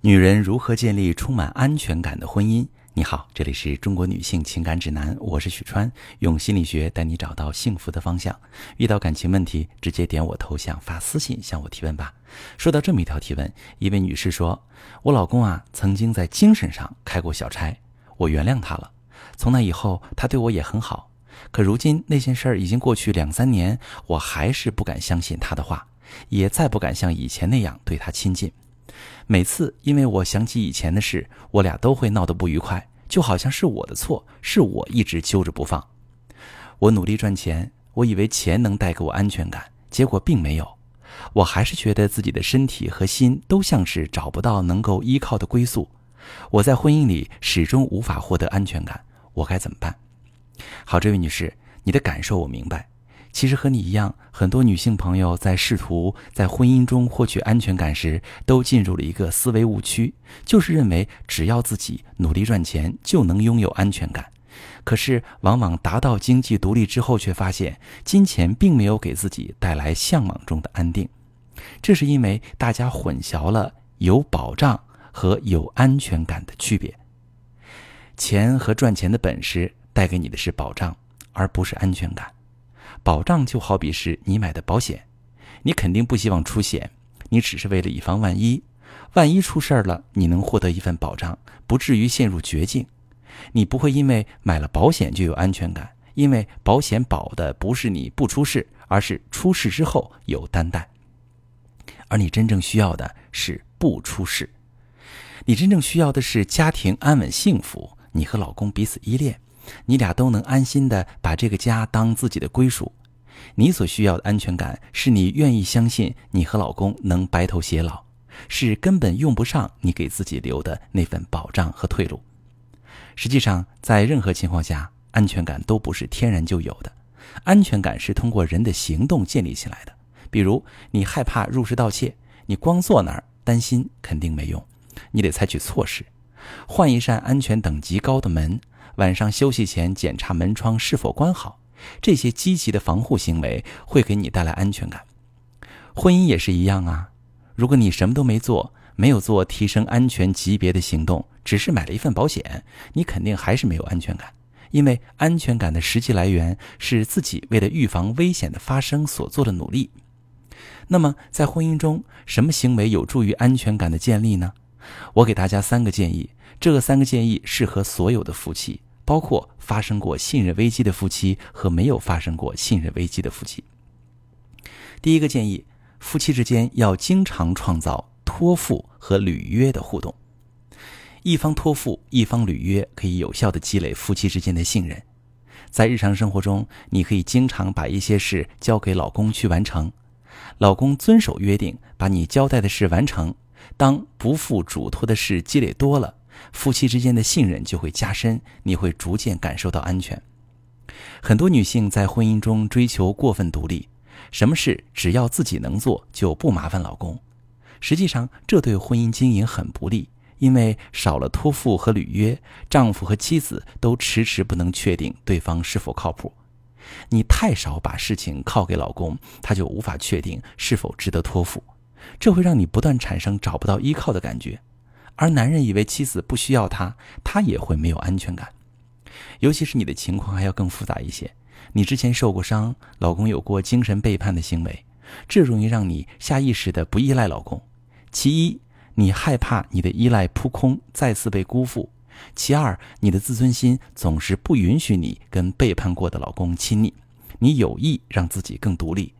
女人如何建立充满安全感的婚姻？你好，这里是中国女性情感指南，我是许川，用心理学带你找到幸福的方向。遇到感情问题，直接点我头像发私信向我提问吧。说到这么一条提问，一位女士说：“我老公啊，曾经在精神上开过小差，我原谅他了。从那以后，他对我也很好。可如今那件事儿已经过去两三年，我还是不敢相信他的话，也再不敢像以前那样对他亲近。”每次因为我想起以前的事，我俩都会闹得不愉快，就好像是我的错，是我一直揪着不放。我努力赚钱，我以为钱能带给我安全感，结果并没有。我还是觉得自己的身体和心都像是找不到能够依靠的归宿。我在婚姻里始终无法获得安全感，我该怎么办？好，这位女士，你的感受我明白。其实和你一样，很多女性朋友在试图在婚姻中获取安全感时，都进入了一个思维误区，就是认为只要自己努力赚钱就能拥有安全感。可是，往往达到经济独立之后，却发现金钱并没有给自己带来向往中的安定。这是因为大家混淆了有保障和有安全感的区别。钱和赚钱的本事带给你的是保障，而不是安全感。保障就好比是你买的保险，你肯定不希望出险，你只是为了以防万一。万一出事儿了，你能获得一份保障，不至于陷入绝境。你不会因为买了保险就有安全感，因为保险保的不是你不出事，而是出事之后有担待。而你真正需要的是不出事，你真正需要的是家庭安稳幸福，你和老公彼此依恋。你俩都能安心的把这个家当自己的归属，你所需要的安全感是你愿意相信你和老公能白头偕老，是根本用不上你给自己留的那份保障和退路。实际上，在任何情况下，安全感都不是天然就有的，安全感是通过人的行动建立起来的。比如，你害怕入室盗窃，你光坐那儿担心肯定没用，你得采取措施，换一扇安全等级高的门。晚上休息前检查门窗是否关好，这些积极的防护行为会给你带来安全感。婚姻也是一样啊，如果你什么都没做，没有做提升安全级别的行动，只是买了一份保险，你肯定还是没有安全感。因为安全感的实际来源是自己为了预防危险的发生所做的努力。那么在婚姻中，什么行为有助于安全感的建立呢？我给大家三个建议，这三个建议适合所有的夫妻。包括发生过信任危机的夫妻和没有发生过信任危机的夫妻。第一个建议，夫妻之间要经常创造托付和履约的互动。一方托付，一方履约，可以有效的积累夫妻之间的信任。在日常生活中，你可以经常把一些事交给老公去完成，老公遵守约定，把你交代的事完成。当不负嘱托的事积累多了。夫妻之间的信任就会加深，你会逐渐感受到安全。很多女性在婚姻中追求过分独立，什么事只要自己能做，就不麻烦老公。实际上，这对婚姻经营很不利，因为少了托付和履约，丈夫和妻子都迟迟不能确定对方是否靠谱。你太少把事情靠给老公，他就无法确定是否值得托付，这会让你不断产生找不到依靠的感觉。而男人以为妻子不需要他，他也会没有安全感。尤其是你的情况还要更复杂一些，你之前受过伤，老公有过精神背叛的行为，这容易让你下意识的不依赖老公。其一，你害怕你的依赖扑空，再次被辜负；其二，你的自尊心总是不允许你跟背叛过的老公亲昵，你有意让自己更独立，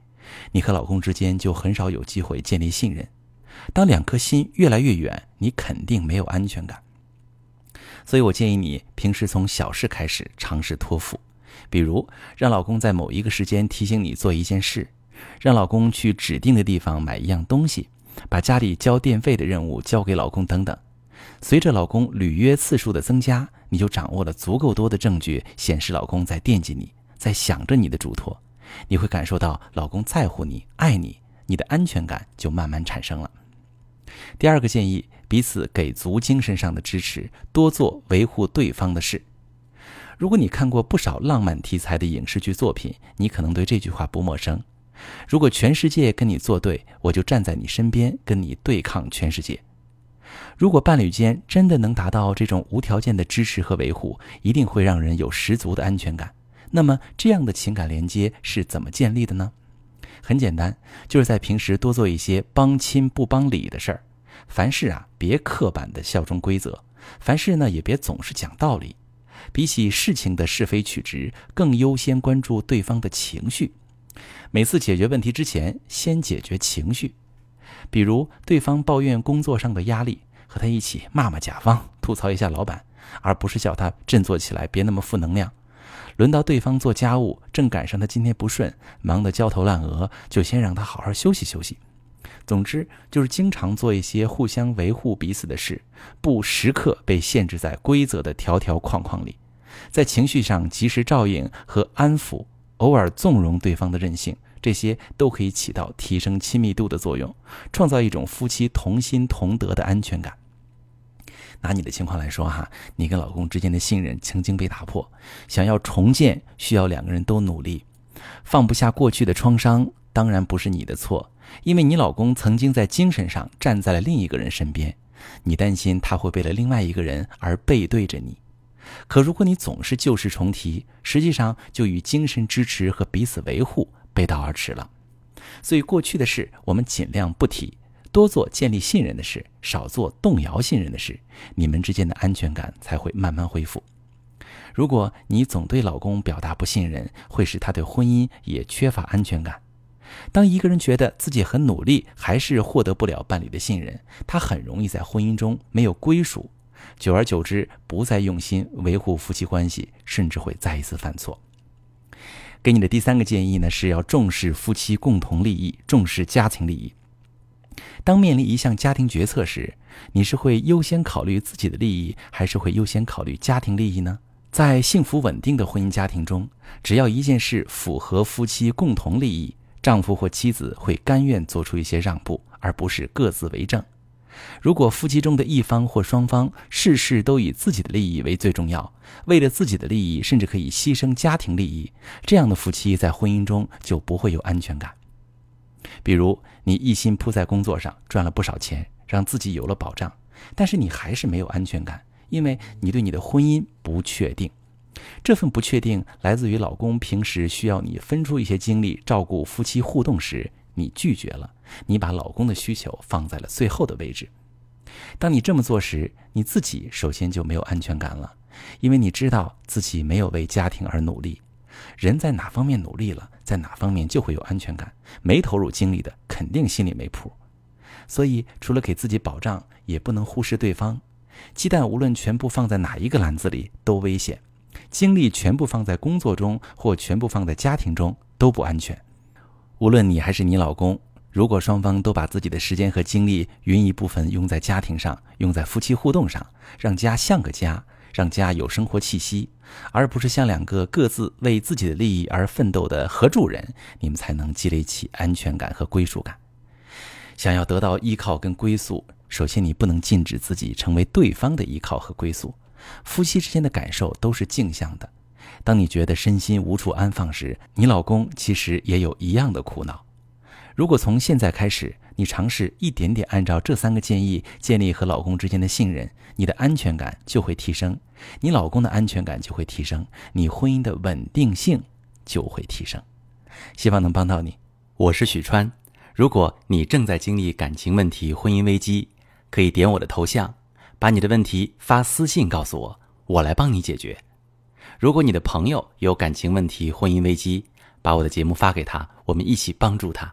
你和老公之间就很少有机会建立信任。当两颗心越来越远，你肯定没有安全感。所以我建议你平时从小事开始尝试托付，比如让老公在某一个时间提醒你做一件事，让老公去指定的地方买一样东西，把家里交电费的任务交给老公等等。随着老公履约次数的增加，你就掌握了足够多的证据，显示老公在惦记你，在想着你的嘱托。你会感受到老公在乎你、爱你，你的安全感就慢慢产生了。第二个建议，彼此给足精神上的支持，多做维护对方的事。如果你看过不少浪漫题材的影视剧作品，你可能对这句话不陌生。如果全世界跟你作对，我就站在你身边，跟你对抗全世界。如果伴侣间真的能达到这种无条件的支持和维护，一定会让人有十足的安全感。那么，这样的情感连接是怎么建立的呢？很简单，就是在平时多做一些帮亲不帮理的事儿。凡事啊，别刻板的效忠规则；凡事呢，也别总是讲道理。比起事情的是非曲直，更优先关注对方的情绪。每次解决问题之前，先解决情绪。比如，对方抱怨工作上的压力，和他一起骂骂甲方，吐槽一下老板，而不是叫他振作起来，别那么负能量。轮到对方做家务，正赶上他今天不顺，忙得焦头烂额，就先让他好好休息休息。总之，就是经常做一些互相维护彼此的事，不时刻被限制在规则的条条框框里，在情绪上及时照应和安抚，偶尔纵容对方的任性，这些都可以起到提升亲密度的作用，创造一种夫妻同心同德的安全感。拿你的情况来说哈，你跟老公之间的信任曾经被打破，想要重建需要两个人都努力，放不下过去的创伤，当然不是你的错，因为你老公曾经在精神上站在了另一个人身边，你担心他会为了另外一个人而背对着你，可如果你总是旧事重提，实际上就与精神支持和彼此维护背道而驰了，所以过去的事我们尽量不提。多做建立信任的事，少做动摇信任的事，你们之间的安全感才会慢慢恢复。如果你总对老公表达不信任，会使他对婚姻也缺乏安全感。当一个人觉得自己很努力，还是获得不了伴侣的信任，他很容易在婚姻中没有归属，久而久之，不再用心维护夫妻关系，甚至会再一次犯错。给你的第三个建议呢，是要重视夫妻共同利益，重视家庭利益。当面临一项家庭决策时，你是会优先考虑自己的利益，还是会优先考虑家庭利益呢？在幸福稳定的婚姻家庭中，只要一件事符合夫妻共同利益，丈夫或妻子会甘愿做出一些让步，而不是各自为政。如果夫妻中的一方或双方事事都以自己的利益为最重要，为了自己的利益，甚至可以牺牲家庭利益，这样的夫妻在婚姻中就不会有安全感。比如，你一心扑在工作上，赚了不少钱，让自己有了保障，但是你还是没有安全感，因为你对你的婚姻不确定。这份不确定来自于老公平时需要你分出一些精力照顾夫妻互动时，你拒绝了，你把老公的需求放在了最后的位置。当你这么做时，你自己首先就没有安全感了，因为你知道自己没有为家庭而努力。人在哪方面努力了，在哪方面就会有安全感。没投入精力的，肯定心里没谱。所以，除了给自己保障，也不能忽视对方。鸡蛋无论全部放在哪一个篮子里都危险，精力全部放在工作中或全部放在家庭中都不安全。无论你还是你老公，如果双方都把自己的时间和精力匀一部分用在家庭上，用在夫妻互动上，让家像个家。让家有生活气息，而不是像两个各自为自己的利益而奋斗的合住人，你们才能积累起安全感和归属感。想要得到依靠跟归宿，首先你不能禁止自己成为对方的依靠和归宿。夫妻之间的感受都是镜像的。当你觉得身心无处安放时，你老公其实也有一样的苦恼。如果从现在开始，你尝试一点点按照这三个建议建立和老公之间的信任，你的安全感就会提升，你老公的安全感就会提升，你婚姻的稳定性就会提升。希望能帮到你。我是许川。如果你正在经历感情问题、婚姻危机，可以点我的头像，把你的问题发私信告诉我，我来帮你解决。如果你的朋友有感情问题、婚姻危机，把我的节目发给他，我们一起帮助他。